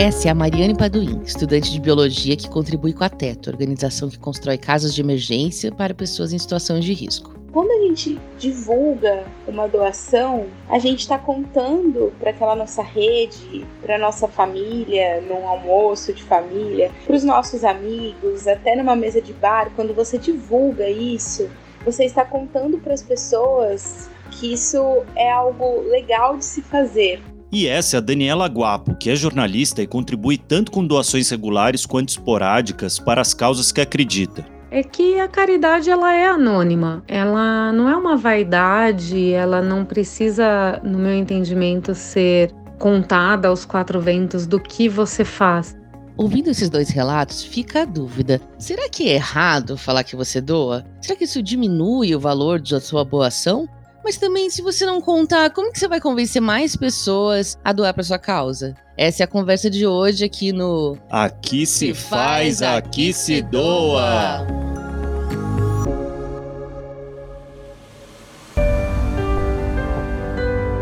Essa é a Mariane Paduim, estudante de biologia que contribui com a Teto, organização que constrói casas de emergência para pessoas em situações de risco. Quando a gente divulga uma doação, a gente está contando para aquela nossa rede, para nossa família, num almoço de família, para os nossos amigos, até numa mesa de bar. Quando você divulga isso, você está contando para as pessoas que isso é algo legal de se fazer. E essa é a Daniela Guapo, que é jornalista e contribui tanto com doações regulares quanto esporádicas para as causas que acredita. É que a caridade ela é anônima, ela não é uma vaidade, ela não precisa, no meu entendimento, ser contada aos quatro ventos do que você faz. Ouvindo esses dois relatos, fica a dúvida: será que é errado falar que você doa? Será que isso diminui o valor da sua boa ação? Mas também, se você não contar, como que você vai convencer mais pessoas a doar para sua causa? Essa é a conversa de hoje aqui no Aqui se, se faz, aqui se doa.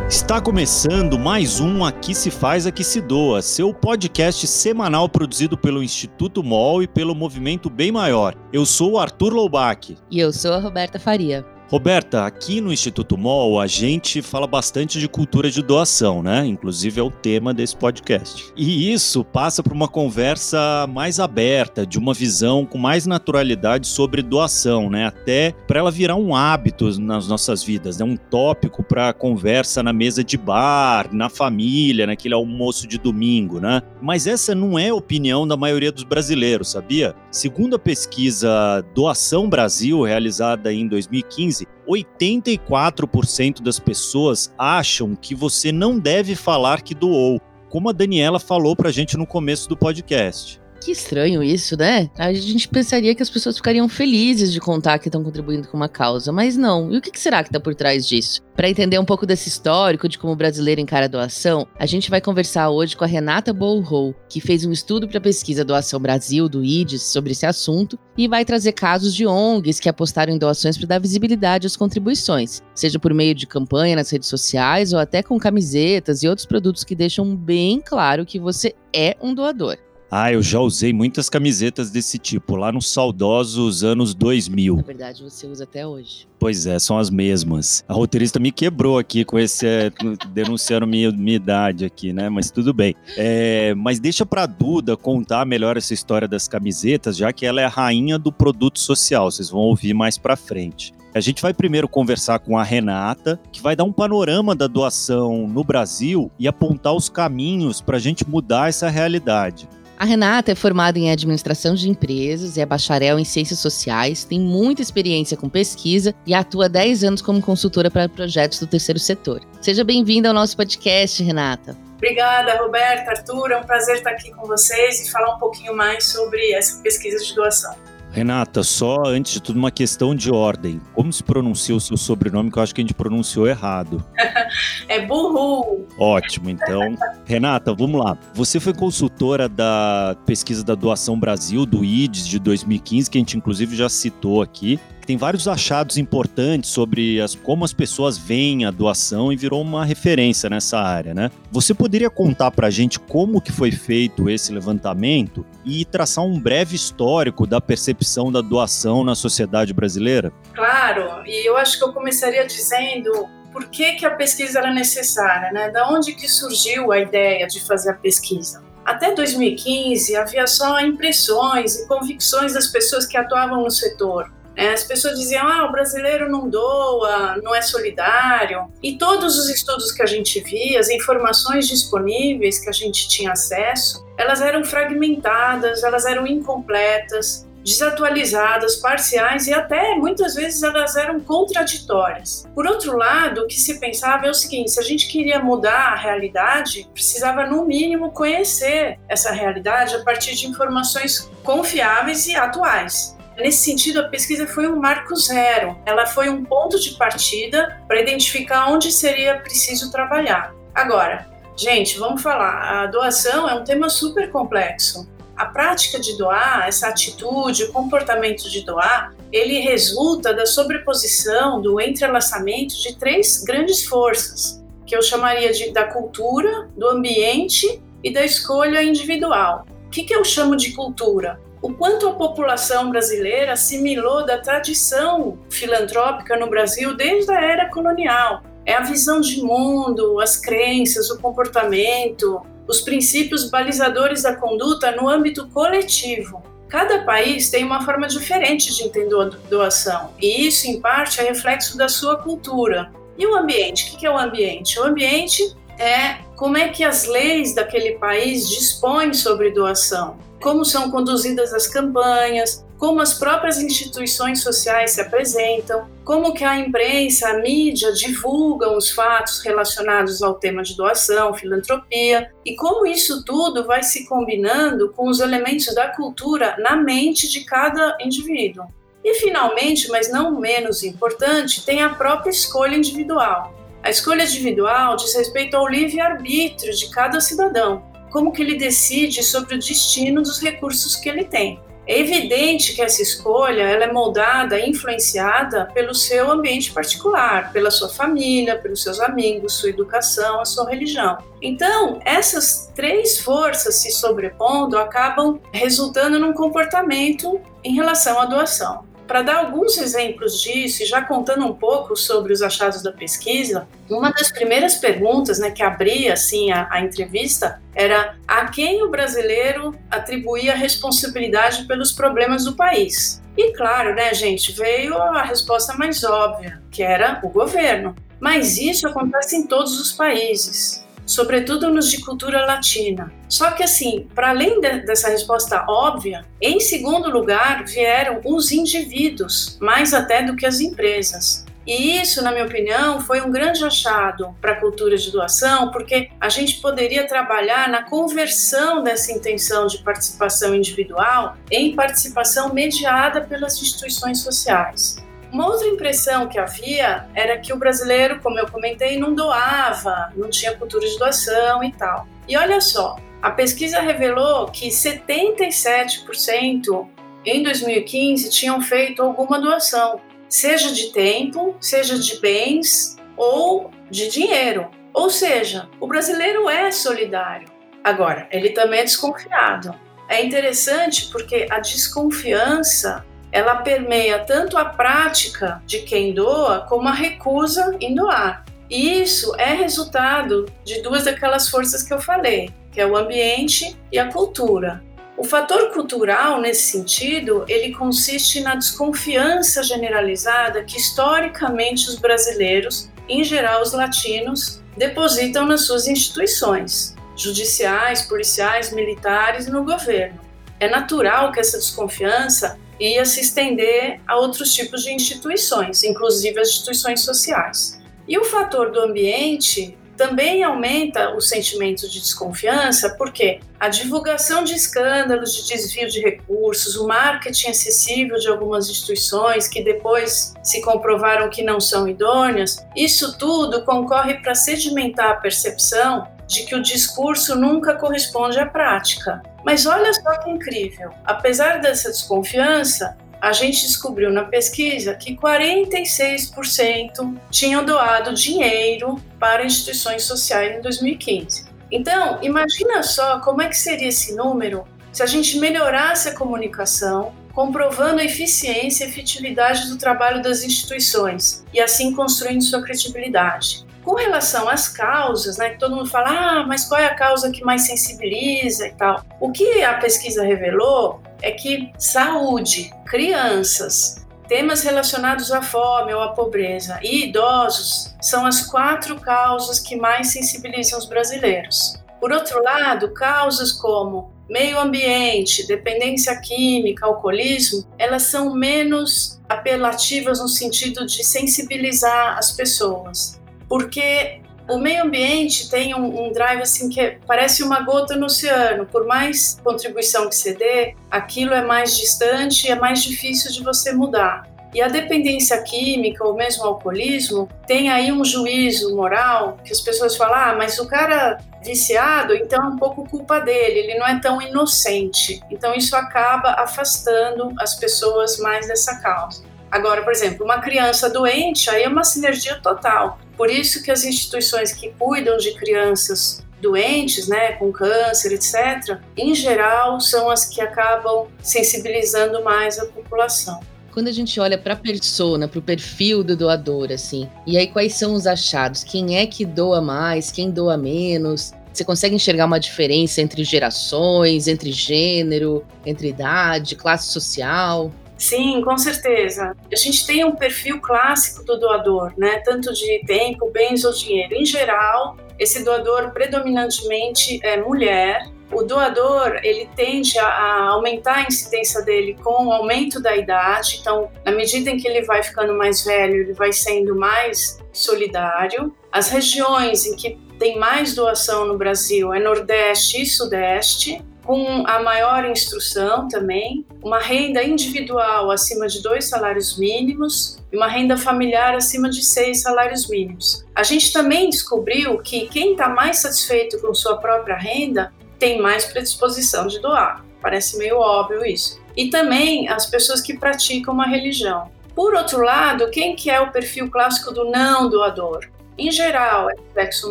Está começando mais um Aqui se faz, aqui se doa, seu podcast semanal produzido pelo Instituto MOL e pelo Movimento Bem Maior. Eu sou o Arthur Loubach. E eu sou a Roberta Faria. Roberta, aqui no Instituto MOL a gente fala bastante de cultura de doação, né? Inclusive é o tema desse podcast. E isso passa por uma conversa mais aberta, de uma visão com mais naturalidade sobre doação, né? Até para ela virar um hábito nas nossas vidas, né? Um tópico para conversa na mesa de bar, na família, naquele almoço de domingo, né? Mas essa não é a opinião da maioria dos brasileiros, sabia? Segundo a pesquisa Doação Brasil, realizada em 2015, 84% das pessoas acham que você não deve falar que doou, como a Daniela falou pra gente no começo do podcast. Que estranho isso, né? A gente pensaria que as pessoas ficariam felizes de contar que estão contribuindo com uma causa, mas não. E o que será que está por trás disso? Para entender um pouco desse histórico de como o brasileiro encara a doação, a gente vai conversar hoje com a Renata Bolhou, que fez um estudo para a pesquisa Doação Brasil, do IDES, sobre esse assunto, e vai trazer casos de ONGs que apostaram em doações para dar visibilidade às contribuições, seja por meio de campanha nas redes sociais ou até com camisetas e outros produtos que deixam bem claro que você é um doador. Ah, eu já usei muitas camisetas desse tipo, lá nos saudosos anos 2000. Na verdade, você usa até hoje. Pois é, são as mesmas. A roteirista me quebrou aqui com esse. É, denunciando minha, minha idade aqui, né? Mas tudo bem. É, mas deixa pra Duda contar melhor essa história das camisetas, já que ela é a rainha do produto social. Vocês vão ouvir mais pra frente. A gente vai primeiro conversar com a Renata, que vai dar um panorama da doação no Brasil e apontar os caminhos para a gente mudar essa realidade. A Renata é formada em administração de empresas e é bacharel em ciências sociais, tem muita experiência com pesquisa e atua há 10 anos como consultora para projetos do terceiro setor. Seja bem-vinda ao nosso podcast, Renata. Obrigada, Roberta, Arthur. É um prazer estar aqui com vocês e falar um pouquinho mais sobre essa pesquisa de doação. Renata, só antes de tudo uma questão de ordem. Como se pronuncia o seu sobrenome que eu acho que a gente pronunciou errado? é Burru. Ótimo, então. Renata, vamos lá. Você foi consultora da pesquisa da Doação Brasil, do IDES de 2015, que a gente inclusive já citou aqui tem vários achados importantes sobre as, como as pessoas veem a doação e virou uma referência nessa área, né? Você poderia contar para a gente como que foi feito esse levantamento e traçar um breve histórico da percepção da doação na sociedade brasileira? Claro, e eu acho que eu começaria dizendo por que, que a pesquisa era necessária, né? Da onde que surgiu a ideia de fazer a pesquisa? Até 2015 havia só impressões e convicções das pessoas que atuavam no setor. É, as pessoas diziam, ah, o brasileiro não doa, não é solidário. E todos os estudos que a gente via, as informações disponíveis que a gente tinha acesso, elas eram fragmentadas, elas eram incompletas, desatualizadas, parciais e até muitas vezes elas eram contraditórias. Por outro lado, o que se pensava é o seguinte: se a gente queria mudar a realidade, precisava no mínimo conhecer essa realidade a partir de informações confiáveis e atuais. Nesse sentido, a pesquisa foi um marco zero. Ela foi um ponto de partida para identificar onde seria preciso trabalhar. Agora, gente, vamos falar. A doação é um tema super complexo. A prática de doar, essa atitude, o comportamento de doar, ele resulta da sobreposição, do entrelaçamento de três grandes forças, que eu chamaria de da cultura, do ambiente e da escolha individual. O que, que eu chamo de cultura? O quanto a população brasileira assimilou da tradição filantrópica no Brasil desde a era colonial. É a visão de mundo, as crenças, o comportamento, os princípios balizadores da conduta no âmbito coletivo. Cada país tem uma forma diferente de entender a doação, e isso, em parte, é reflexo da sua cultura. E o ambiente? O que é o ambiente? O ambiente é como é que as leis daquele país dispõem sobre doação, como são conduzidas as campanhas, como as próprias instituições sociais se apresentam, como que a imprensa, a mídia divulgam os fatos relacionados ao tema de doação, filantropia, e como isso tudo vai se combinando com os elementos da cultura na mente de cada indivíduo. E finalmente, mas não menos importante, tem a própria escolha individual. A escolha individual diz respeito ao livre-arbítrio de cada cidadão, como que ele decide sobre o destino dos recursos que ele tem. É evidente que essa escolha ela é moldada, influenciada pelo seu ambiente particular, pela sua família, pelos seus amigos, sua educação, a sua religião. Então, essas três forças se sobrepondo acabam resultando num comportamento em relação à doação. Para dar alguns exemplos disso, e já contando um pouco sobre os achados da pesquisa, uma das primeiras perguntas né, que abria assim, a, a entrevista era a quem o brasileiro atribuía a responsabilidade pelos problemas do país. E claro, né, gente, veio a resposta mais óbvia, que era o governo. Mas isso acontece em todos os países sobretudo nos de cultura latina. Só que, assim, para além de, dessa resposta óbvia, em segundo lugar vieram os indivíduos, mais até do que as empresas. E isso, na minha opinião, foi um grande achado para a cultura de doação, porque a gente poderia trabalhar na conversão dessa intenção de participação individual em participação mediada pelas instituições sociais. Uma outra impressão que havia era que o brasileiro, como eu comentei, não doava, não tinha cultura de doação e tal. E olha só, a pesquisa revelou que 77% em 2015 tinham feito alguma doação, seja de tempo, seja de bens ou de dinheiro. Ou seja, o brasileiro é solidário. Agora, ele também é desconfiado. É interessante porque a desconfiança ela permeia tanto a prática de quem doa como a recusa em doar. E isso é resultado de duas daquelas forças que eu falei, que é o ambiente e a cultura. O fator cultural, nesse sentido, ele consiste na desconfiança generalizada que historicamente os brasileiros, em geral os latinos, depositam nas suas instituições, judiciais, policiais, militares e no governo. É natural que essa desconfiança ia se estender a outros tipos de instituições, inclusive as instituições sociais. E o fator do ambiente também aumenta o sentimento de desconfiança, porque a divulgação de escândalos de desvio de recursos, o marketing excessivo de algumas instituições que depois se comprovaram que não são idôneas, isso tudo concorre para sedimentar a percepção de que o discurso nunca corresponde à prática. Mas olha só que incrível, apesar dessa desconfiança, a gente descobriu na pesquisa que 46% tinham doado dinheiro para instituições sociais em 2015. Então, imagina só como é que seria esse número se a gente melhorasse a comunicação, comprovando a eficiência e efetividade do trabalho das instituições e assim construindo sua credibilidade. Com relação às causas, né, todo mundo fala, ah, mas qual é a causa que mais sensibiliza e tal? O que a pesquisa revelou é que saúde, crianças, temas relacionados à fome ou à pobreza e idosos são as quatro causas que mais sensibilizam os brasileiros. Por outro lado, causas como meio ambiente, dependência química, alcoolismo, elas são menos apelativas no sentido de sensibilizar as pessoas porque o meio ambiente tem um, um, drive assim que parece uma gota no oceano. Por mais contribuição que você dê, aquilo é mais distante e é mais difícil de você mudar. E a dependência química ou mesmo o alcoolismo tem aí um juízo moral que as pessoas falam: ah, mas o cara viciado, então é um pouco culpa dele, ele não é tão inocente. Então isso acaba afastando as pessoas mais dessa causa. Agora, por exemplo, uma criança doente, aí é uma sinergia total. Por isso que as instituições que cuidam de crianças doentes, né, com câncer, etc., em geral são as que acabam sensibilizando mais a população quando a gente olha para a persona, para o perfil do doador, assim, e aí quais são os achados? Quem é que doa mais, quem doa menos? Você consegue enxergar uma diferença entre gerações, entre gênero, entre idade, classe social? Sim, com certeza. A gente tem um perfil clássico do doador, né? Tanto de tempo, bens ou dinheiro. Em geral, esse doador predominantemente é mulher, o doador ele tende a aumentar a incidência dele com o aumento da idade. Então, na medida em que ele vai ficando mais velho, ele vai sendo mais solidário. As regiões em que tem mais doação no Brasil é Nordeste e Sudeste, com a maior instrução também, uma renda individual acima de dois salários mínimos e uma renda familiar acima de seis salários mínimos. A gente também descobriu que quem está mais satisfeito com sua própria renda tem mais predisposição de doar. Parece meio óbvio isso. E também as pessoas que praticam uma religião. Por outro lado, quem que é o perfil clássico do não doador? Em geral, é sexo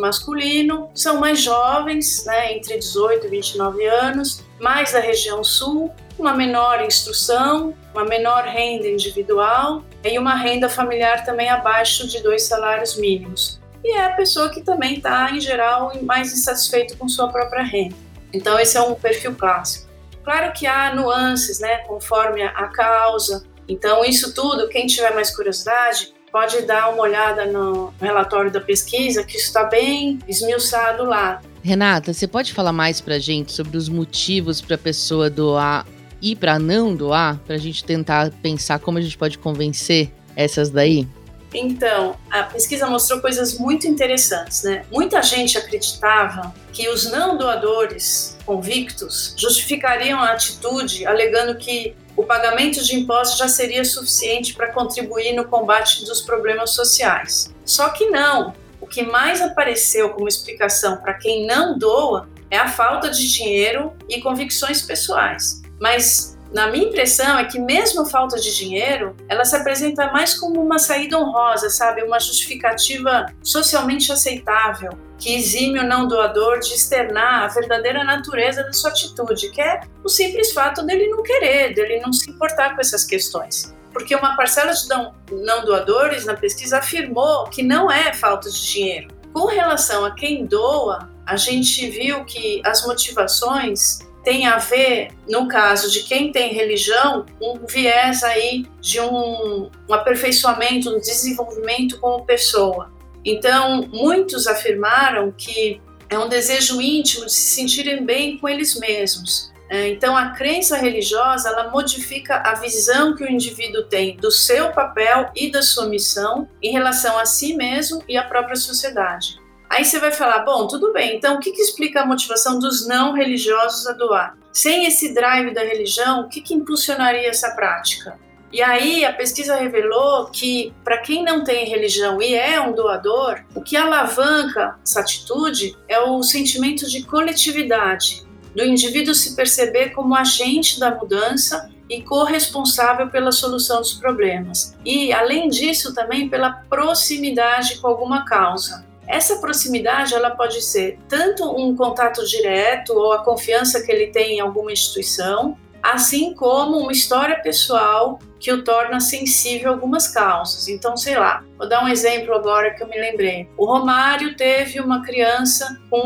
masculino, são mais jovens, né, entre 18 e 29 anos, mais da região sul, uma menor instrução, uma menor renda individual e uma renda familiar também abaixo de dois salários mínimos. E é a pessoa que também está, em geral, mais insatisfeito com sua própria renda. Então, esse é um perfil clássico. Claro que há nuances, né, conforme a causa. Então, isso tudo, quem tiver mais curiosidade, pode dar uma olhada no relatório da pesquisa, que está bem esmiuçado lá. Renata, você pode falar mais para a gente sobre os motivos para a pessoa doar e para não doar, para a gente tentar pensar como a gente pode convencer essas daí? Então, a pesquisa mostrou coisas muito interessantes, né? Muita gente acreditava que os não doadores convictos justificariam a atitude alegando que o pagamento de impostos já seria suficiente para contribuir no combate dos problemas sociais. Só que não. O que mais apareceu como explicação para quem não doa é a falta de dinheiro e convicções pessoais. Mas na minha impressão é que mesmo a falta de dinheiro, ela se apresenta mais como uma saída honrosa, sabe? Uma justificativa socialmente aceitável, que exime o não doador de externar a verdadeira natureza da sua atitude, que é o simples fato dele não querer, dele não se importar com essas questões. Porque uma parcela de não doadores na pesquisa afirmou que não é falta de dinheiro. Com relação a quem doa, a gente viu que as motivações tem a ver, no caso de quem tem religião, um viés aí de um, um aperfeiçoamento, um desenvolvimento como pessoa. Então, muitos afirmaram que é um desejo íntimo de se sentirem bem com eles mesmos. É, então, a crença religiosa ela modifica a visão que o indivíduo tem do seu papel e da sua missão em relação a si mesmo e à própria sociedade. Aí você vai falar, bom, tudo bem, então o que, que explica a motivação dos não religiosos a doar? Sem esse drive da religião, o que, que impulsionaria essa prática? E aí a pesquisa revelou que para quem não tem religião e é um doador, o que alavanca essa atitude é o sentimento de coletividade, do indivíduo se perceber como agente da mudança e corresponsável pela solução dos problemas. E além disso também pela proximidade com alguma causa. Essa proximidade ela pode ser tanto um contato direto ou a confiança que ele tem em alguma instituição, assim como uma história pessoal que o torna sensível a algumas causas. Então, sei lá, vou dar um exemplo agora que eu me lembrei. O Romário teve uma criança com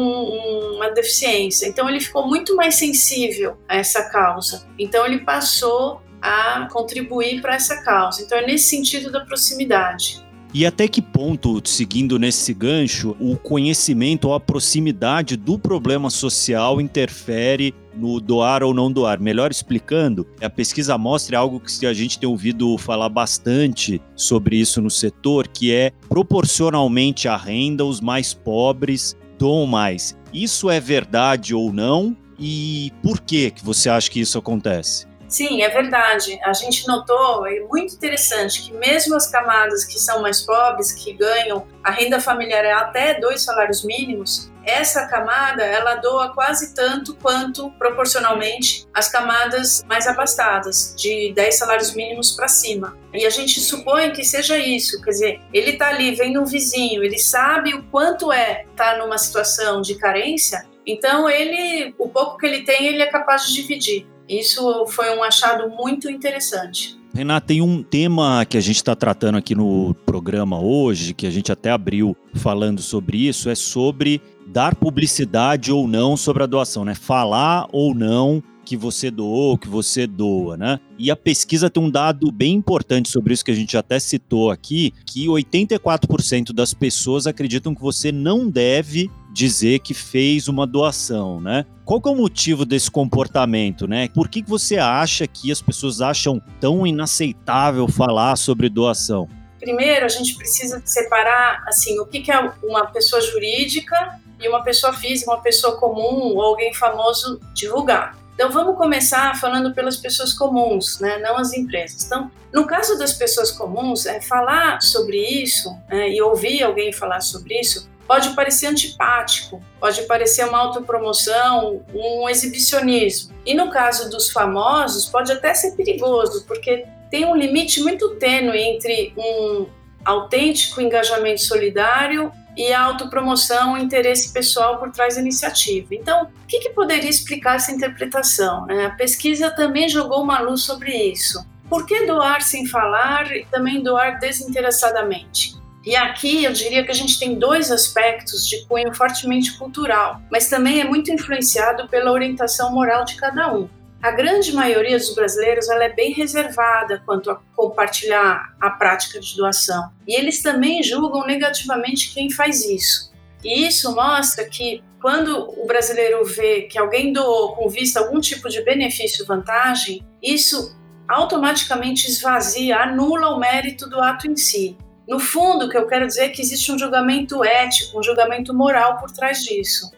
uma deficiência, então ele ficou muito mais sensível a essa causa. Então, ele passou a contribuir para essa causa. Então, é nesse sentido da proximidade. E até que ponto, seguindo nesse gancho, o conhecimento ou a proximidade do problema social interfere no doar ou não doar. Melhor explicando, a pesquisa mostra algo que a gente tem ouvido falar bastante sobre isso no setor, que é proporcionalmente à renda, os mais pobres doam mais. Isso é verdade ou não? E por que que você acha que isso acontece? Sim, é verdade. A gente notou, é muito interessante, que mesmo as camadas que são mais pobres, que ganham a renda familiar é até dois salários mínimos, essa camada ela doa quase tanto quanto proporcionalmente as camadas mais abastadas, de 10 salários mínimos para cima. E a gente supõe que seja isso, quer dizer, ele está ali vendo um vizinho, ele sabe o quanto é estar tá numa situação de carência, então ele, o pouco que ele tem, ele é capaz de dividir. Isso foi um achado muito interessante. Renata, tem um tema que a gente está tratando aqui no programa hoje, que a gente até abriu falando sobre isso, é sobre dar publicidade ou não sobre a doação, né? Falar ou não que você doou, que você doa, né? E a pesquisa tem um dado bem importante sobre isso que a gente até citou aqui, que 84% das pessoas acreditam que você não deve dizer que fez uma doação, né? Qual que é o motivo desse comportamento, né? Por que, você acha que as pessoas acham tão inaceitável falar sobre doação? Primeiro, a gente precisa separar assim o que, que é uma pessoa jurídica e uma pessoa física, uma pessoa comum ou alguém famoso divulgar. Então vamos começar falando pelas pessoas comuns, né, não as empresas. Então, no caso das pessoas comuns, é falar sobre isso né, e ouvir alguém falar sobre isso pode parecer antipático, pode parecer uma autopromoção, um exibicionismo. E no caso dos famosos, pode até ser perigoso, porque tem um limite muito tênue entre um autêntico engajamento solidário e a autopromoção, o interesse pessoal por trás da iniciativa. Então, o que, que poderia explicar essa interpretação? Né? A pesquisa também jogou uma luz sobre isso. Por que doar sem falar e também doar desinteressadamente? E aqui eu diria que a gente tem dois aspectos de cunho fortemente cultural, mas também é muito influenciado pela orientação moral de cada um. A grande maioria dos brasileiros ela é bem reservada quanto a compartilhar a prática de doação. E eles também julgam negativamente quem faz isso. E isso mostra que quando o brasileiro vê que alguém doou com vista a algum tipo de benefício vantagem, isso automaticamente esvazia, anula o mérito do ato em si. No fundo, o que eu quero dizer é que existe um julgamento ético, um julgamento moral por trás disso.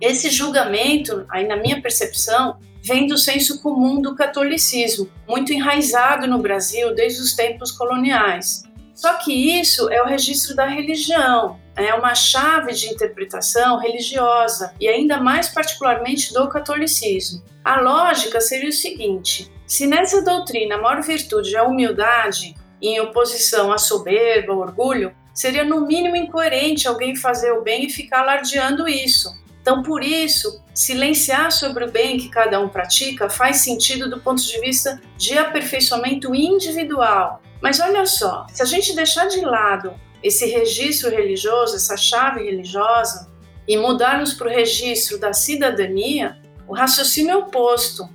Esse julgamento, aí na minha percepção, vem do senso comum do catolicismo, muito enraizado no Brasil desde os tempos coloniais. Só que isso é o registro da religião, é uma chave de interpretação religiosa e ainda mais particularmente do catolicismo. A lógica seria o seguinte: se nessa doutrina a maior virtude é a humildade, em oposição à soberba, ao orgulho, seria no mínimo incoerente alguém fazer o bem e ficar alardeando isso. Então, por isso, silenciar sobre o bem que cada um pratica faz sentido do ponto de vista de aperfeiçoamento individual. Mas olha só, se a gente deixar de lado esse registro religioso, essa chave religiosa, e mudarmos para o registro da cidadania, o raciocínio é oposto.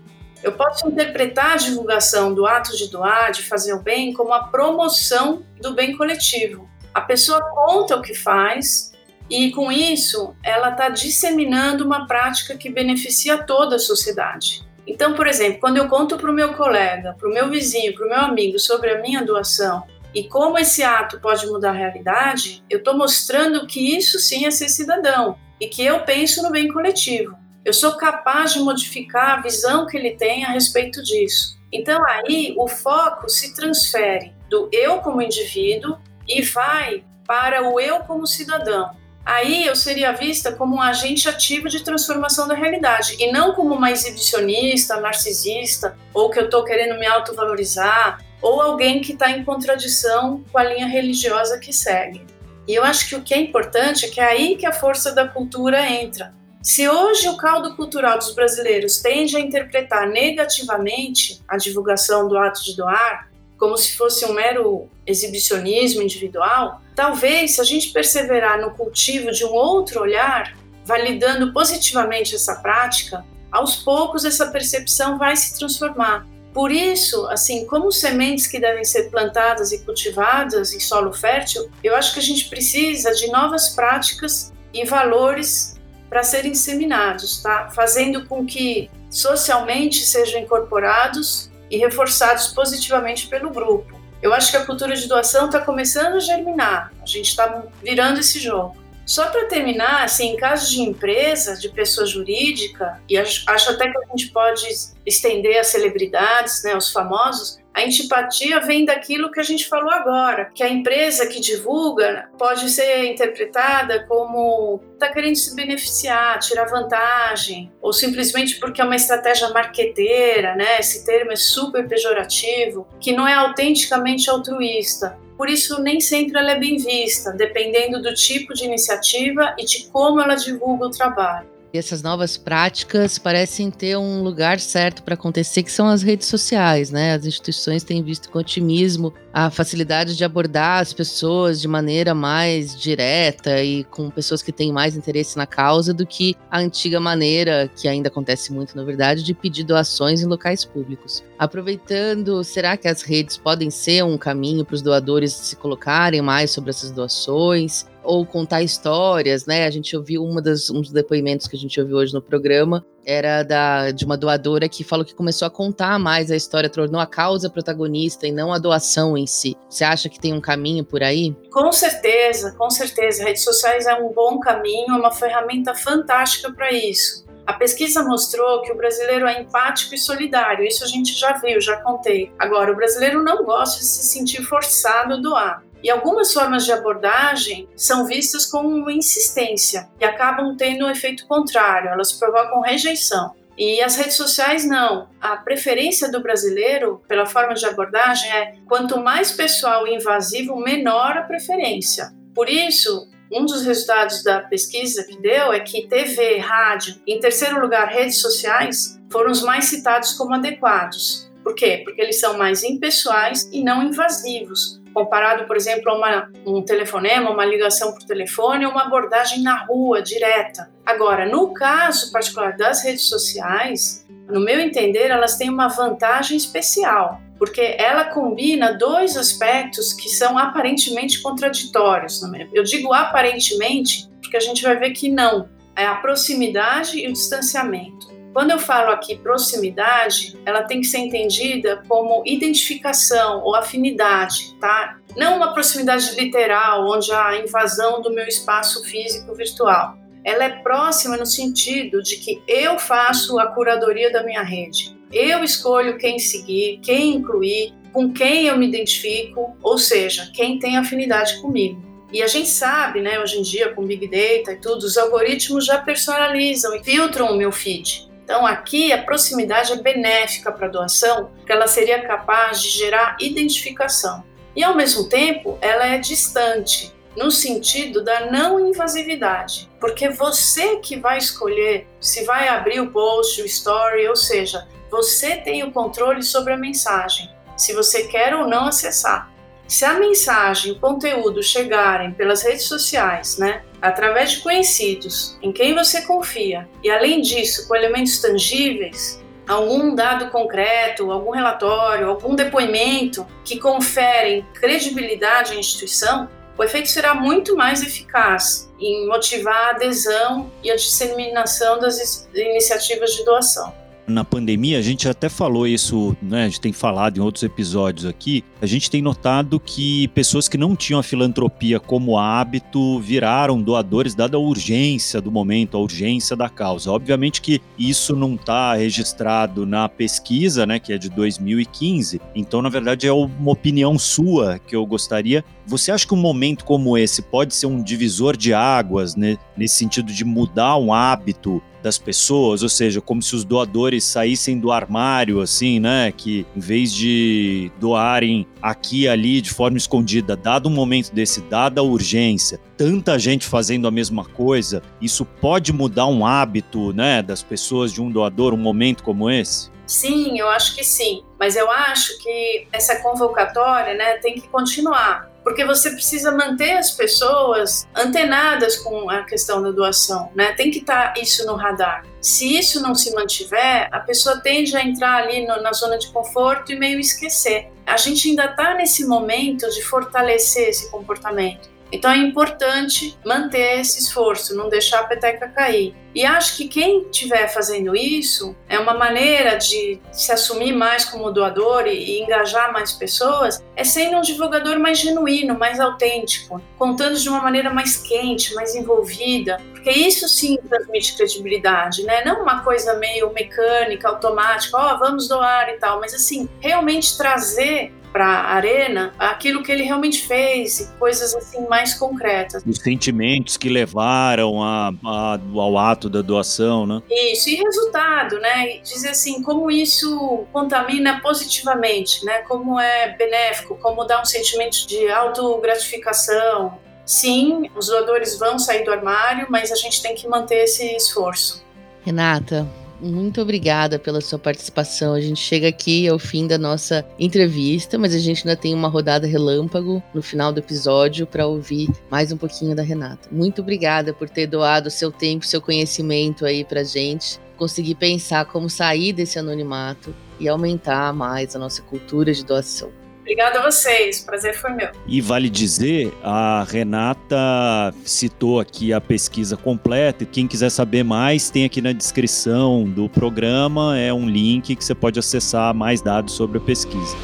Eu posso interpretar a divulgação do ato de doar, de fazer o bem, como a promoção do bem coletivo. A pessoa conta o que faz e, com isso, ela está disseminando uma prática que beneficia toda a sociedade. Então, por exemplo, quando eu conto para o meu colega, para o meu vizinho, para o meu amigo sobre a minha doação e como esse ato pode mudar a realidade, eu estou mostrando que isso sim é ser cidadão e que eu penso no bem coletivo eu sou capaz de modificar a visão que ele tem a respeito disso. Então aí o foco se transfere do eu como indivíduo e vai para o eu como cidadão. Aí eu seria vista como um agente ativo de transformação da realidade e não como uma exibicionista, narcisista ou que eu estou querendo me autovalorizar ou alguém que está em contradição com a linha religiosa que segue. E eu acho que o que é importante é que é aí que a força da cultura entra se hoje o caldo cultural dos brasileiros tende a interpretar negativamente a divulgação do ato de doar, como se fosse um mero exibicionismo individual, talvez se a gente perseverar no cultivo de um outro olhar, validando positivamente essa prática, aos poucos essa percepção vai se transformar. Por isso, assim como sementes que devem ser plantadas e cultivadas em solo fértil, eu acho que a gente precisa de novas práticas e valores para serem disseminados, tá? Fazendo com que socialmente sejam incorporados e reforçados positivamente pelo grupo. Eu acho que a cultura de doação está começando a germinar, a gente está virando esse jogo. Só para terminar, assim, em caso de empresa, de pessoa jurídica, e acho até que a gente pode estender as celebridades, né, os famosos, a antipatia vem daquilo que a gente falou agora, que a empresa que divulga pode ser interpretada como está querendo se beneficiar, tirar vantagem, ou simplesmente porque é uma estratégia marqueteira, né? Esse termo é super pejorativo, que não é autenticamente altruísta. Por isso, nem sempre ela é bem vista, dependendo do tipo de iniciativa e de como ela divulga o trabalho. E essas novas práticas parecem ter um lugar certo para acontecer, que são as redes sociais, né? As instituições têm visto com otimismo a facilidade de abordar as pessoas de maneira mais direta e com pessoas que têm mais interesse na causa do que a antiga maneira, que ainda acontece muito, na verdade, de pedir doações em locais públicos. Aproveitando, será que as redes podem ser um caminho para os doadores se colocarem mais sobre essas doações? Ou contar histórias, né? A gente ouviu uma das, um dos depoimentos que a gente ouviu hoje no programa, era da, de uma doadora que falou que começou a contar mais a história, tornou a causa protagonista e não a doação em si. Você acha que tem um caminho por aí? Com certeza, com certeza. Redes sociais é um bom caminho, é uma ferramenta fantástica para isso. A pesquisa mostrou que o brasileiro é empático e solidário, isso a gente já viu, já contei. Agora, o brasileiro não gosta de se sentir forçado a doar. E algumas formas de abordagem são vistas como insistência e acabam tendo um efeito contrário, elas provocam rejeição. E as redes sociais não. A preferência do brasileiro pela forma de abordagem é quanto mais pessoal e invasivo, menor a preferência. Por isso, um dos resultados da pesquisa que deu é que TV, rádio, em terceiro lugar, redes sociais, foram os mais citados como adequados. Por quê? Porque eles são mais impessoais e não invasivos, comparado, por exemplo, a uma, um telefonema, uma ligação por telefone ou uma abordagem na rua, direta. Agora, no caso particular das redes sociais, no meu entender, elas têm uma vantagem especial, porque ela combina dois aspectos que são aparentemente contraditórios. Eu digo aparentemente porque a gente vai ver que não. É a proximidade e o distanciamento. Quando eu falo aqui proximidade, ela tem que ser entendida como identificação ou afinidade, tá? Não uma proximidade literal, onde há invasão do meu espaço físico virtual. Ela é próxima no sentido de que eu faço a curadoria da minha rede. Eu escolho quem seguir, quem incluir, com quem eu me identifico, ou seja, quem tem afinidade comigo. E a gente sabe, né, hoje em dia com Big Data e tudo, os algoritmos já personalizam e filtram o meu feed. Então, aqui a proximidade é benéfica para a doação, porque ela seria capaz de gerar identificação. E, ao mesmo tempo, ela é distante, no sentido da não invasividade, porque você que vai escolher se vai abrir o post, o story, ou seja, você tem o controle sobre a mensagem, se você quer ou não acessar. Se a mensagem, o conteúdo chegarem pelas redes sociais, né, através de conhecidos, em quem você confia, e além disso, com elementos tangíveis, algum dado concreto, algum relatório, algum depoimento que conferem credibilidade à instituição, o efeito será muito mais eficaz em motivar a adesão e a disseminação das iniciativas de doação na pandemia, a gente até falou isso, né? A gente tem falado em outros episódios aqui. A gente tem notado que pessoas que não tinham a filantropia como hábito viraram doadores, dada a urgência do momento, a urgência da causa. Obviamente que isso não está registrado na pesquisa, né? Que é de 2015. Então, na verdade, é uma opinião sua que eu gostaria. Você acha que um momento como esse pode ser um divisor de águas, né? Nesse sentido de mudar um hábito das pessoas, ou seja, como se os doadores saíssem do armário, assim, né? Que em vez de doarem aqui e ali de forma escondida, dado um momento desse, dada a urgência, tanta gente fazendo a mesma coisa, isso pode mudar um hábito, né, das pessoas de um doador, um momento como esse? Sim, eu acho que sim. Mas eu acho que essa convocatória né, tem que continuar porque você precisa manter as pessoas antenadas com a questão da doação, né? Tem que estar tá isso no radar. Se isso não se mantiver, a pessoa tende a entrar ali no, na zona de conforto e meio esquecer. A gente ainda está nesse momento de fortalecer esse comportamento. Então é importante manter esse esforço, não deixar a peteca cair. E acho que quem estiver fazendo isso é uma maneira de se assumir mais como doador e, engajar mais pessoas, é sendo um divulgador mais genuíno, mais autêntico, contando de uma maneira mais quente, mais envolvida, porque isso sim transmite credibilidade, né? Não uma coisa meio mecânica, automática, ó, oh, vamos doar e tal, mas assim, realmente trazer para a arena aquilo que ele realmente fez, coisas assim mais concretas. Os sentimentos que levaram a, a, ao ato da doação, né? Isso, e resultado, né? E dizer assim, como isso contamina positivamente, né? Como é benéfico, como dá um sentimento de autogratificação. Sim, os doadores vão sair do armário, mas a gente tem que manter esse esforço. Renata, muito obrigada pela sua participação. A gente chega aqui ao fim da nossa entrevista, mas a gente ainda tem uma rodada relâmpago no final do episódio para ouvir mais um pouquinho da Renata. Muito obrigada por ter doado seu tempo, seu conhecimento aí pra gente. Conseguir pensar como sair desse anonimato e aumentar mais a nossa cultura de doação. Obrigada a vocês, prazer foi meu. E vale dizer, a Renata citou aqui a pesquisa completa. Quem quiser saber mais, tem aqui na descrição do programa é um link que você pode acessar mais dados sobre a pesquisa.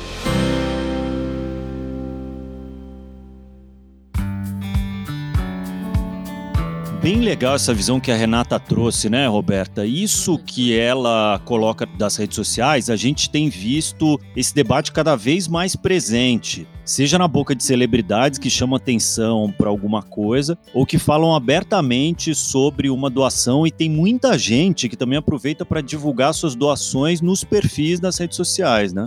Bem legal essa visão que a Renata trouxe, né, Roberta? Isso que ela coloca das redes sociais, a gente tem visto esse debate cada vez mais presente. Seja na boca de celebridades que chamam atenção para alguma coisa, ou que falam abertamente sobre uma doação, e tem muita gente que também aproveita para divulgar suas doações nos perfis das redes sociais, né?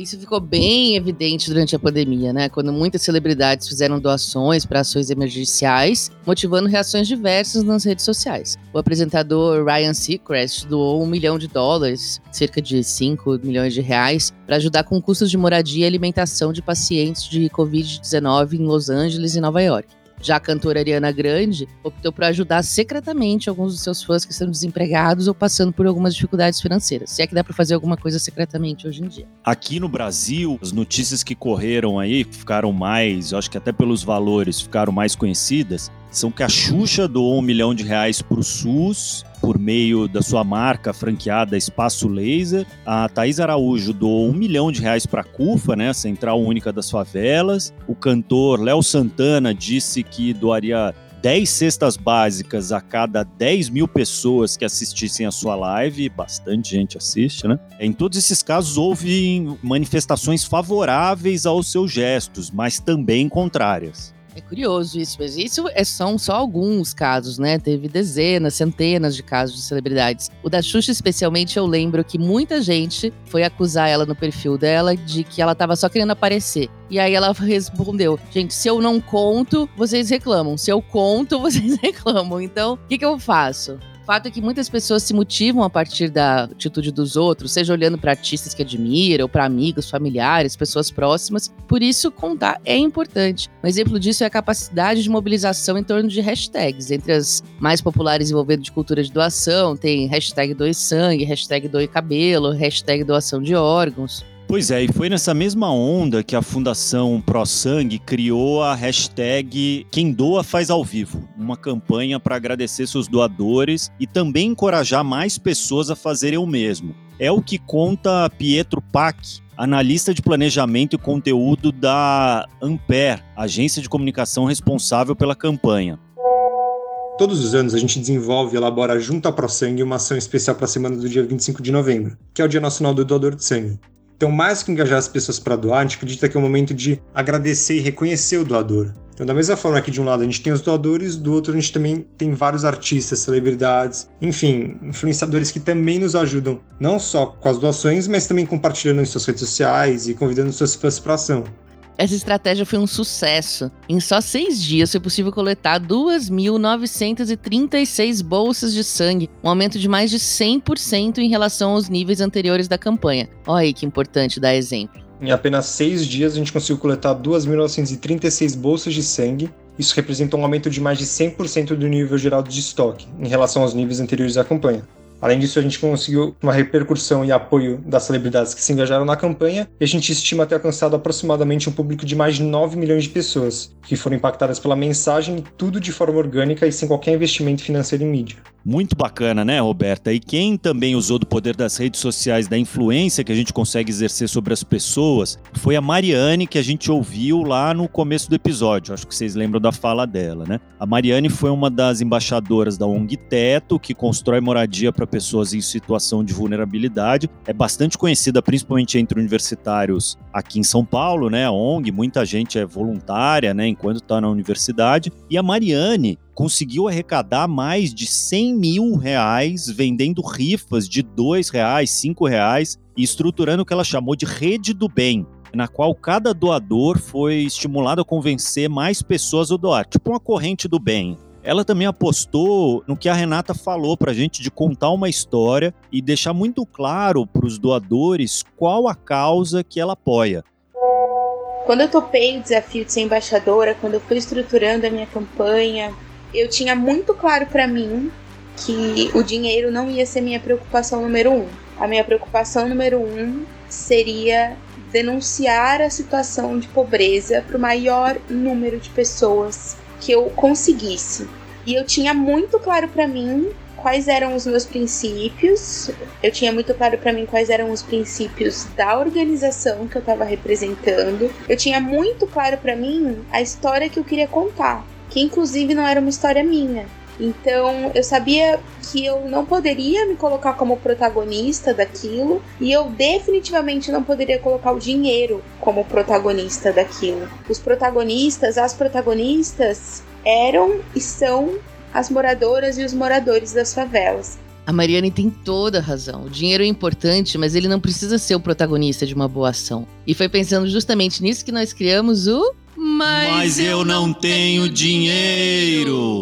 Isso ficou bem evidente durante a pandemia, né? Quando muitas celebridades fizeram doações para ações emergenciais, motivando reações diversas nas redes sociais. O apresentador Ryan Seacrest doou um milhão de dólares, cerca de 5 milhões de reais, para ajudar com custos de moradia e alimentação de pacientes de Covid-19 em Los Angeles e Nova York. Já a cantora Ariana Grande optou por ajudar secretamente alguns dos seus fãs que estão desempregados ou passando por algumas dificuldades financeiras. Se é que dá para fazer alguma coisa secretamente hoje em dia. Aqui no Brasil, as notícias que correram aí ficaram mais, eu acho que até pelos valores ficaram mais conhecidas, são que a Xuxa doou um milhão de reais para o SUS por meio da sua marca franqueada Espaço Laser. A Thaís Araújo doou um milhão de reais para a CUFA, né, Central Única das Favelas. O cantor Léo Santana disse que doaria 10 cestas básicas a cada 10 mil pessoas que assistissem a sua live, bastante gente assiste, né? Em todos esses casos, houve manifestações favoráveis aos seus gestos, mas também contrárias. É curioso isso, mas isso é, são só alguns casos, né? Teve dezenas, centenas de casos de celebridades. O da Xuxa, especialmente, eu lembro que muita gente foi acusar ela no perfil dela de que ela tava só querendo aparecer. E aí ela respondeu: gente, se eu não conto, vocês reclamam. Se eu conto, vocês reclamam. Então, o que, que eu faço? Fato é que muitas pessoas se motivam a partir da atitude dos outros, seja olhando para artistas que admiram, ou para amigos, familiares, pessoas próximas. Por isso, contar é importante. Um exemplo disso é a capacidade de mobilização em torno de hashtags. Entre as mais populares envolvendo de cultura de doação, tem hashtag doe sangue, hashtag doe cabelo, hashtag doação de órgãos. Pois é, e foi nessa mesma onda que a Fundação Pro Sangue criou a hashtag Quem Doa Faz ao Vivo, uma campanha para agradecer seus doadores e também encorajar mais pessoas a fazerem o mesmo. É o que conta Pietro Pac, analista de planejamento e conteúdo da Ampere, agência de comunicação responsável pela campanha. Todos os anos a gente desenvolve e elabora junto à ProSangue uma ação especial para a semana do dia 25 de novembro, que é o Dia Nacional do Doador de Sangue. Então, mais que engajar as pessoas para doar, a gente acredita que é o momento de agradecer e reconhecer o doador. Então, da mesma forma que de um lado a gente tem os doadores, do outro a gente também tem vários artistas, celebridades, enfim, influenciadores que também nos ajudam, não só com as doações, mas também compartilhando em suas redes sociais e convidando seus fãs para ação. Essa estratégia foi um sucesso. Em só seis dias foi possível coletar 2.936 bolsas de sangue, um aumento de mais de 100% em relação aos níveis anteriores da campanha. Olha aí que importante dar exemplo. Em apenas seis dias, a gente conseguiu coletar 2.936 bolsas de sangue. Isso representa um aumento de mais de 100% do nível geral de estoque, em relação aos níveis anteriores da campanha. Além disso, a gente conseguiu uma repercussão e apoio das celebridades que se engajaram na campanha, e a gente estima ter alcançado aproximadamente um público de mais de 9 milhões de pessoas, que foram impactadas pela mensagem, tudo de forma orgânica e sem qualquer investimento financeiro em mídia. Muito bacana, né, Roberta? E quem também usou do poder das redes sociais, da influência que a gente consegue exercer sobre as pessoas, foi a Mariane, que a gente ouviu lá no começo do episódio. Acho que vocês lembram da fala dela, né? A Mariane foi uma das embaixadoras da ONG Teto, que constrói moradia para pessoas em situação de vulnerabilidade. É bastante conhecida, principalmente entre universitários aqui em São Paulo, né? A ONG, muita gente é voluntária, né, enquanto está na universidade. E a Mariane conseguiu arrecadar mais de 100 mil reais vendendo rifas de dois reais, cinco reais e estruturando o que ela chamou de rede do bem, na qual cada doador foi estimulado a convencer mais pessoas a doar, tipo uma corrente do bem. Ela também apostou no que a Renata falou para a gente de contar uma história e deixar muito claro para os doadores qual a causa que ela apoia. Quando eu topei o desafio de ser embaixadora, quando eu fui estruturando a minha campanha, eu tinha muito claro para mim que o dinheiro não ia ser minha preocupação número um. A minha preocupação número um seria denunciar a situação de pobreza para o maior número de pessoas que eu conseguisse. E eu tinha muito claro para mim quais eram os meus princípios. Eu tinha muito claro para mim quais eram os princípios da organização que eu estava representando. Eu tinha muito claro para mim a história que eu queria contar que inclusive não era uma história minha. Então eu sabia que eu não poderia me colocar como protagonista daquilo e eu definitivamente não poderia colocar o dinheiro como protagonista daquilo. Os protagonistas, as protagonistas eram e são as moradoras e os moradores das favelas. A Mariane tem toda a razão. O dinheiro é importante, mas ele não precisa ser o protagonista de uma boa ação. E foi pensando justamente nisso que nós criamos o mas, Mas eu não tenho dinheiro.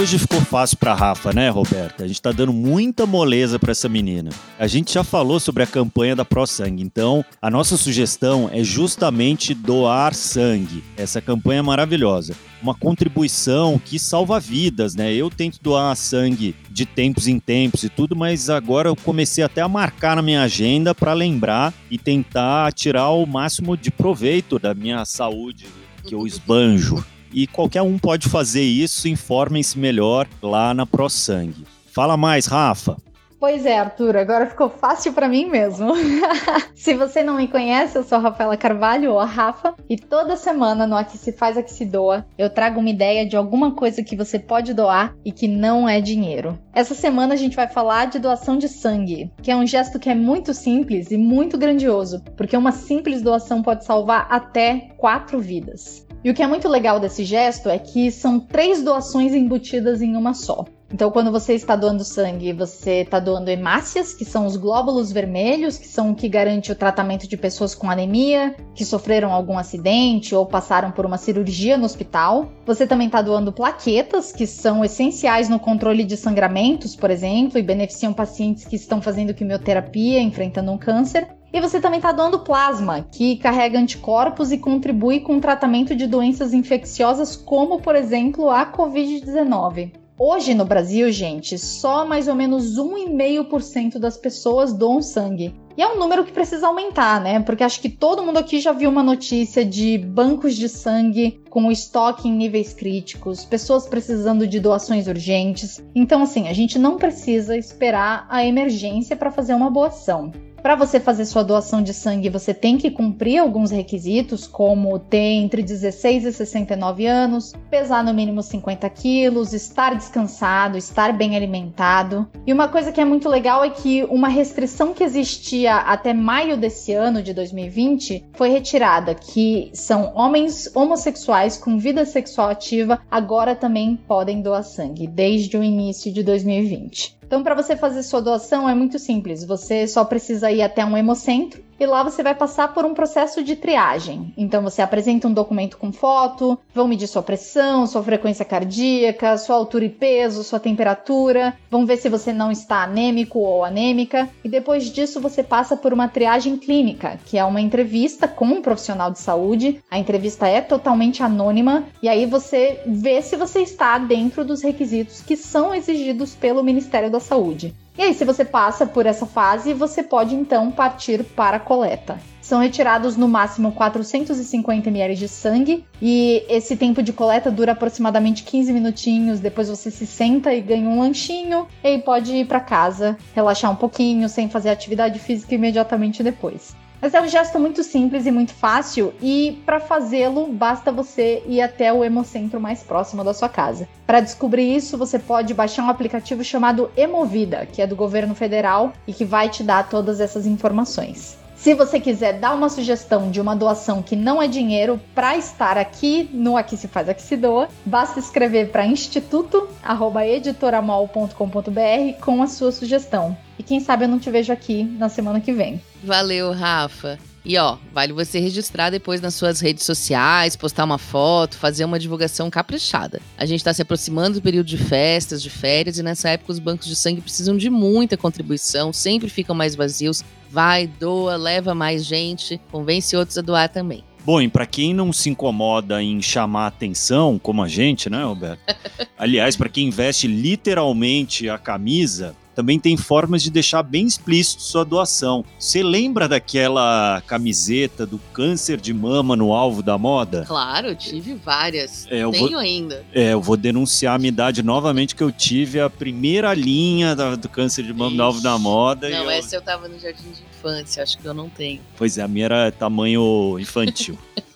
Hoje ficou fácil para Rafa, né, Roberta? A gente está dando muita moleza para essa menina. A gente já falou sobre a campanha da Pro Sangue, então a nossa sugestão é justamente doar sangue. Essa campanha é maravilhosa. Uma contribuição que salva vidas, né? Eu tento doar sangue de tempos em tempos e tudo, mas agora eu comecei até a marcar na minha agenda para lembrar e tentar tirar o máximo de proveito da minha saúde que eu esbanjo e qualquer um pode fazer isso. Informem-se melhor lá na ProSangue. Fala mais, Rafa. Pois é, Arthur, agora ficou fácil para mim mesmo. se você não me conhece, eu sou a Rafaela Carvalho, ou a Rafa, e toda semana no Aqui Se Faz, Aqui Se Doa, eu trago uma ideia de alguma coisa que você pode doar e que não é dinheiro. Essa semana a gente vai falar de doação de sangue, que é um gesto que é muito simples e muito grandioso, porque uma simples doação pode salvar até quatro vidas. E o que é muito legal desse gesto é que são três doações embutidas em uma só. Então, quando você está doando sangue, você está doando hemácias, que são os glóbulos vermelhos, que são o que garante o tratamento de pessoas com anemia, que sofreram algum acidente ou passaram por uma cirurgia no hospital. Você também está doando plaquetas, que são essenciais no controle de sangramentos, por exemplo, e beneficiam pacientes que estão fazendo quimioterapia, enfrentando um câncer. E você também está doando plasma, que carrega anticorpos e contribui com o tratamento de doenças infecciosas, como, por exemplo, a Covid-19. Hoje no Brasil, gente, só mais ou menos 1,5% das pessoas doam sangue. E é um número que precisa aumentar, né? Porque acho que todo mundo aqui já viu uma notícia de bancos de sangue com estoque em níveis críticos, pessoas precisando de doações urgentes. Então, assim, a gente não precisa esperar a emergência para fazer uma boa ação. Para você fazer sua doação de sangue, você tem que cumprir alguns requisitos, como ter entre 16 e 69 anos, pesar no mínimo 50 quilos, estar descansado, estar bem alimentado. E uma coisa que é muito legal é que uma restrição que existia até maio desse ano, de 2020, foi retirada, que são homens homossexuais com vida sexual ativa agora também podem doar sangue, desde o início de 2020. Então, para você fazer sua doação é muito simples. Você só precisa ir até um hemocentro e lá você vai passar por um processo de triagem. Então você apresenta um documento com foto, vão medir sua pressão, sua frequência cardíaca, sua altura e peso, sua temperatura, vão ver se você não está anêmico ou anêmica, e depois disso você passa por uma triagem clínica, que é uma entrevista com um profissional de saúde. A entrevista é totalmente anônima e aí você vê se você está dentro dos requisitos que são exigidos pelo Ministério da Saúde. E aí, se você passa por essa fase, você pode então partir para a coleta. São retirados no máximo 450 ml de sangue e esse tempo de coleta dura aproximadamente 15 minutinhos. Depois você se senta e ganha um lanchinho e aí pode ir para casa, relaxar um pouquinho sem fazer atividade física imediatamente depois. Mas é um gesto muito simples e muito fácil, e para fazê-lo basta você ir até o Hemocentro mais próximo da sua casa. Para descobrir isso, você pode baixar um aplicativo chamado Emovida, que é do governo federal e que vai te dar todas essas informações. Se você quiser dar uma sugestão de uma doação que não é dinheiro para estar aqui no Aqui se faz Aqui se doa, basta escrever para instituto@editoramol.com.br com a sua sugestão. E quem sabe eu não te vejo aqui na semana que vem. Valeu, Rafa. E ó, vale você registrar depois nas suas redes sociais, postar uma foto, fazer uma divulgação caprichada. A gente está se aproximando do período de festas, de férias, e nessa época os bancos de sangue precisam de muita contribuição, sempre ficam mais vazios. Vai, doa, leva mais gente, convence outros a doar também. Bom, e para quem não se incomoda em chamar atenção, como a gente, né, Roberto? Aliás, para quem veste literalmente a camisa, também tem formas de deixar bem explícito sua doação. Você lembra daquela camiseta do câncer de mama no alvo da moda? Claro, eu tive várias. É, eu Tenho vou, ainda. É, eu vou denunciar a minha idade novamente, que eu tive a primeira linha da, do câncer de mama Ixi. no alvo da moda. Não, eu... essa eu tava no jardim de infância, acho que eu não tenho. Pois é, a minha era tamanho infantil.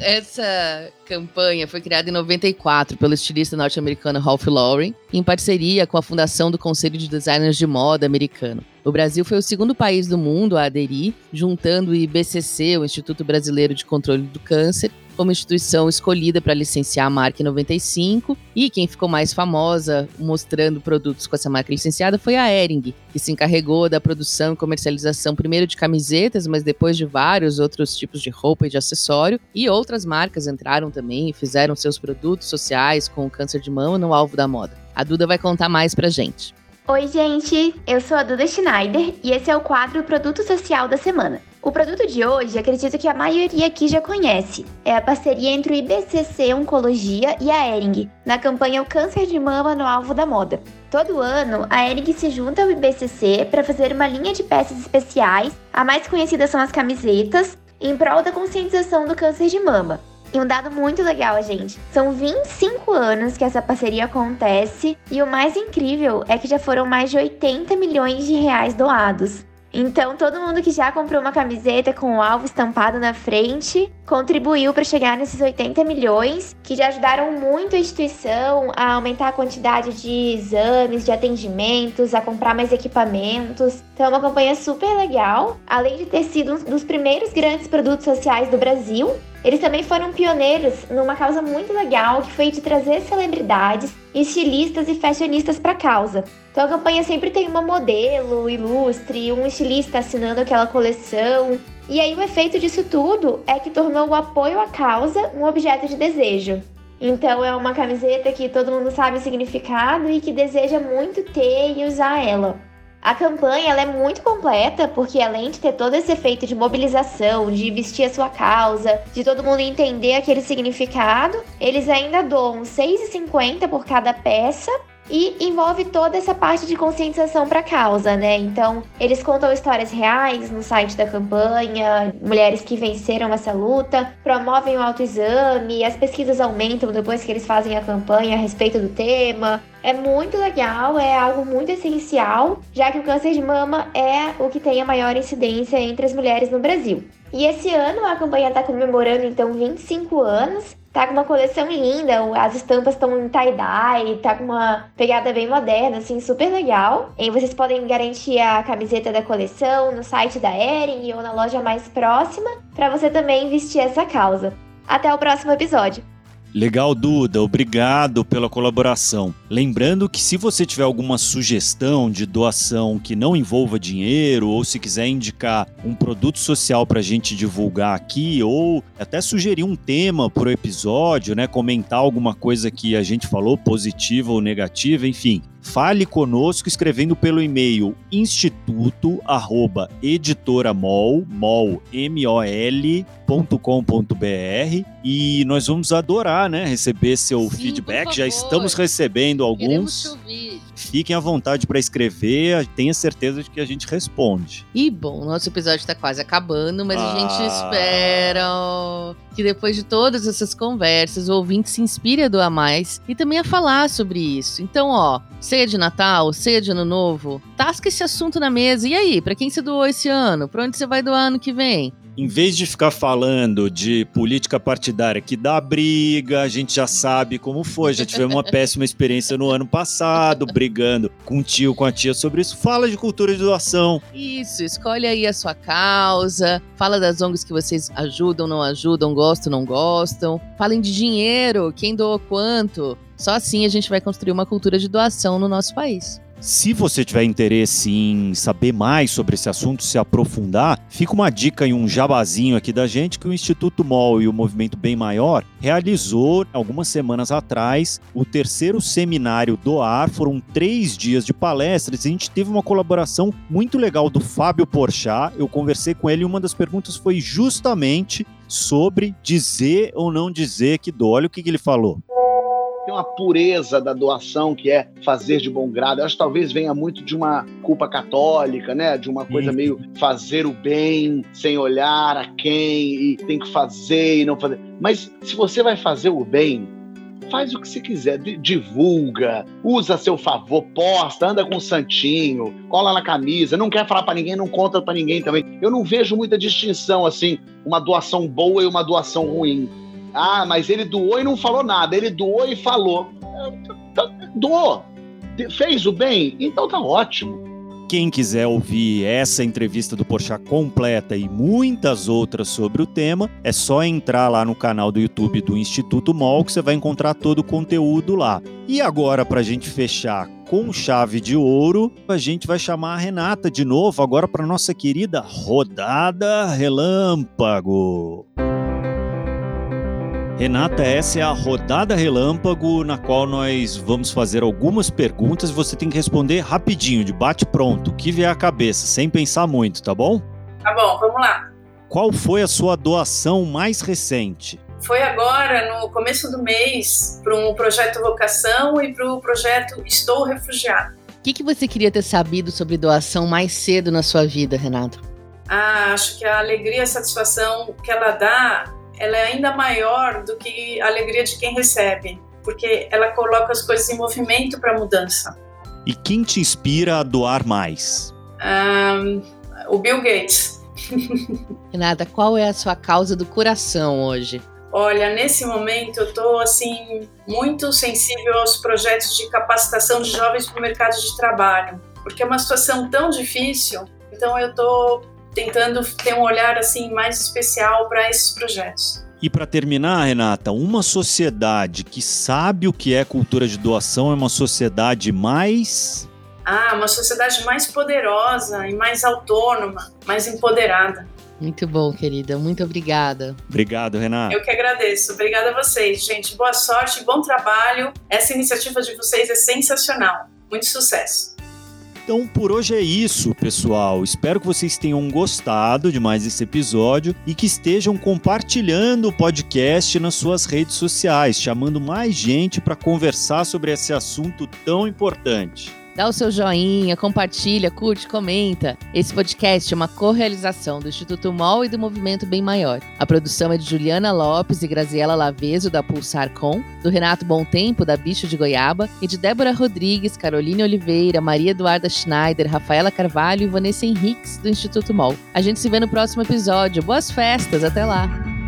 Essa campanha foi criada em 94 pelo estilista norte-americano Ralph Lauren, em parceria com a Fundação do Conselho de Designers de Moda americano. O Brasil foi o segundo país do mundo a aderir, juntando o IBCC, o Instituto Brasileiro de Controle do Câncer, como instituição escolhida para licenciar a marca em 95. E quem ficou mais famosa mostrando produtos com essa marca licenciada foi a Ering, que se encarregou da produção e comercialização primeiro de camisetas, mas depois de vários outros tipos de roupa e de acessório. E outras marcas entraram também e fizeram seus produtos sociais com o câncer de mama no alvo da moda. A Duda vai contar mais pra gente. Oi, gente! Eu sou a Duda Schneider e esse é o quadro Produto Social da Semana. O produto de hoje, acredito que a maioria aqui já conhece. É a parceria entre o IBCC Oncologia e a Ering, na campanha O Câncer de Mama no Alvo da Moda. Todo ano, a Ering se junta ao IBCC para fazer uma linha de peças especiais, a mais conhecida são as camisetas, em prol da conscientização do câncer de mama. E um dado muito legal, gente. São 25 anos que essa parceria acontece e o mais incrível é que já foram mais de 80 milhões de reais doados. Então, todo mundo que já comprou uma camiseta com o alvo estampado na frente contribuiu para chegar nesses 80 milhões, que já ajudaram muito a instituição a aumentar a quantidade de exames, de atendimentos, a comprar mais equipamentos. Então, é uma campanha super legal, além de ter sido um dos primeiros grandes produtos sociais do Brasil. Eles também foram pioneiros numa causa muito legal, que foi de trazer celebridades, estilistas e fashionistas para a causa. Então a campanha sempre tem uma modelo ilustre, um estilista assinando aquela coleção. E aí o efeito disso tudo é que tornou o apoio à causa um objeto de desejo. Então é uma camiseta que todo mundo sabe o significado e que deseja muito ter e usar ela. A campanha ela é muito completa porque além de ter todo esse efeito de mobilização, de vestir a sua causa, de todo mundo entender aquele significado, eles ainda doam R$ 6,50 por cada peça e envolve toda essa parte de conscientização para a causa, né? Então, eles contam histórias reais no site da campanha, mulheres que venceram essa luta, promovem o autoexame, as pesquisas aumentam depois que eles fazem a campanha a respeito do tema. É muito legal, é algo muito essencial, já que o câncer de mama é o que tem a maior incidência entre as mulheres no Brasil. E esse ano a campanha está comemorando então 25 anos Tá com uma coleção linda, as estampas estão em tie-dye, tá com uma pegada bem moderna, assim, super legal. E vocês podem garantir a camiseta da coleção no site da Ering ou na loja mais próxima, para você também vestir essa causa. Até o próximo episódio! Legal, Duda, obrigado pela colaboração. Lembrando que se você tiver alguma sugestão de doação que não envolva dinheiro, ou se quiser indicar um produto social para a gente divulgar aqui, ou até sugerir um tema para o episódio, né? Comentar alguma coisa que a gente falou, positiva ou negativa, enfim, Fale conosco escrevendo pelo e-mail instituto@editoramol, mol, M O L .com.br e nós vamos adorar, né, receber seu Sim, feedback. Já estamos recebendo Queremos te alguns. ouvir. Fiquem à vontade para escrever, tenha certeza de que a gente responde. E bom, nosso episódio tá quase acabando, mas a gente Ah. espera que depois de todas essas conversas, o ouvinte se inspire a doar mais e também a falar sobre isso. Então, ó, ceia de Natal, ceia de Ano Novo, tasca esse assunto na mesa. E aí, pra quem você doou esse ano? Pra onde você vai doar ano que vem? Em vez de ficar falando de política partidária que dá briga, a gente já sabe como foi. Já tivemos uma péssima experiência no ano passado, brigando com o tio, com a tia sobre isso. Fala de cultura de doação. Isso, escolhe aí a sua causa, fala das ONGs que vocês ajudam, não ajudam, gostam, não gostam. Falem de dinheiro, quem doou quanto. Só assim a gente vai construir uma cultura de doação no nosso país. Se você tiver interesse em saber mais sobre esse assunto, se aprofundar, fica uma dica e um jabazinho aqui da gente que o Instituto MOL e o Movimento Bem Maior realizou algumas semanas atrás o terceiro seminário Doar. Foram três dias de palestras e a gente teve uma colaboração muito legal do Fábio Porchat. Eu conversei com ele e uma das perguntas foi justamente sobre dizer ou não dizer que doa. Olha o que, que ele falou. Tem uma pureza da doação que é fazer de bom grado. Eu acho que talvez venha muito de uma culpa católica, né? De uma coisa meio fazer o bem sem olhar a quem e tem que fazer e não fazer. Mas se você vai fazer o bem, faz o que você quiser, di- divulga, usa a seu favor, posta, anda com o santinho, cola na camisa, não quer falar pra ninguém, não conta pra ninguém também. Eu não vejo muita distinção assim, uma doação boa e uma doação ruim. Ah, mas ele doou e não falou nada. Ele doou e falou. Doou. Fez o bem? Então tá ótimo. Quem quiser ouvir essa entrevista do Porchat completa e muitas outras sobre o tema, é só entrar lá no canal do YouTube do Instituto MOL que você vai encontrar todo o conteúdo lá. E agora, para a gente fechar com chave de ouro, a gente vai chamar a Renata de novo, agora para nossa querida Rodada Relâmpago. Renata, essa é a rodada relâmpago na qual nós vamos fazer algumas perguntas e você tem que responder rapidinho, de bate pronto, o que vier à cabeça, sem pensar muito, tá bom? Tá bom, vamos lá. Qual foi a sua doação mais recente? Foi agora, no começo do mês, para um projeto Vocação e para o projeto Estou Refugiado. O que, que você queria ter sabido sobre doação mais cedo na sua vida, Renato? Ah, acho que a alegria e a satisfação que ela dá, ela é ainda maior do que a alegria de quem recebe, porque ela coloca as coisas em movimento para mudança. E quem te inspira a doar mais? Ah, o Bill Gates. Renata, qual é a sua causa do coração hoje? Olha, nesse momento eu estou assim muito sensível aos projetos de capacitação de jovens para o mercado de trabalho, porque é uma situação tão difícil. Então eu estou tentando ter um olhar assim mais especial para esses projetos. E para terminar, Renata, uma sociedade que sabe o que é cultura de doação é uma sociedade mais Ah, uma sociedade mais poderosa e mais autônoma, mais empoderada. Muito bom, querida. Muito obrigada. Obrigado, Renata. Eu que agradeço. Obrigada a vocês, gente. Boa sorte, bom trabalho. Essa iniciativa de vocês é sensacional. Muito sucesso. Então por hoje é isso, pessoal. Espero que vocês tenham gostado de mais esse episódio e que estejam compartilhando o podcast nas suas redes sociais, chamando mais gente para conversar sobre esse assunto tão importante. Dá o seu joinha, compartilha, curte, comenta. Esse podcast é uma co-realização do Instituto MOL e do Movimento Bem Maior. A produção é de Juliana Lopes e Graziela Laveso, da Pulsar Com, do Renato Bom Tempo, da Bicho de Goiaba, e de Débora Rodrigues, Caroline Oliveira, Maria Eduarda Schneider, Rafaela Carvalho e Vanessa Henriques, do Instituto MOL. A gente se vê no próximo episódio. Boas festas, até lá!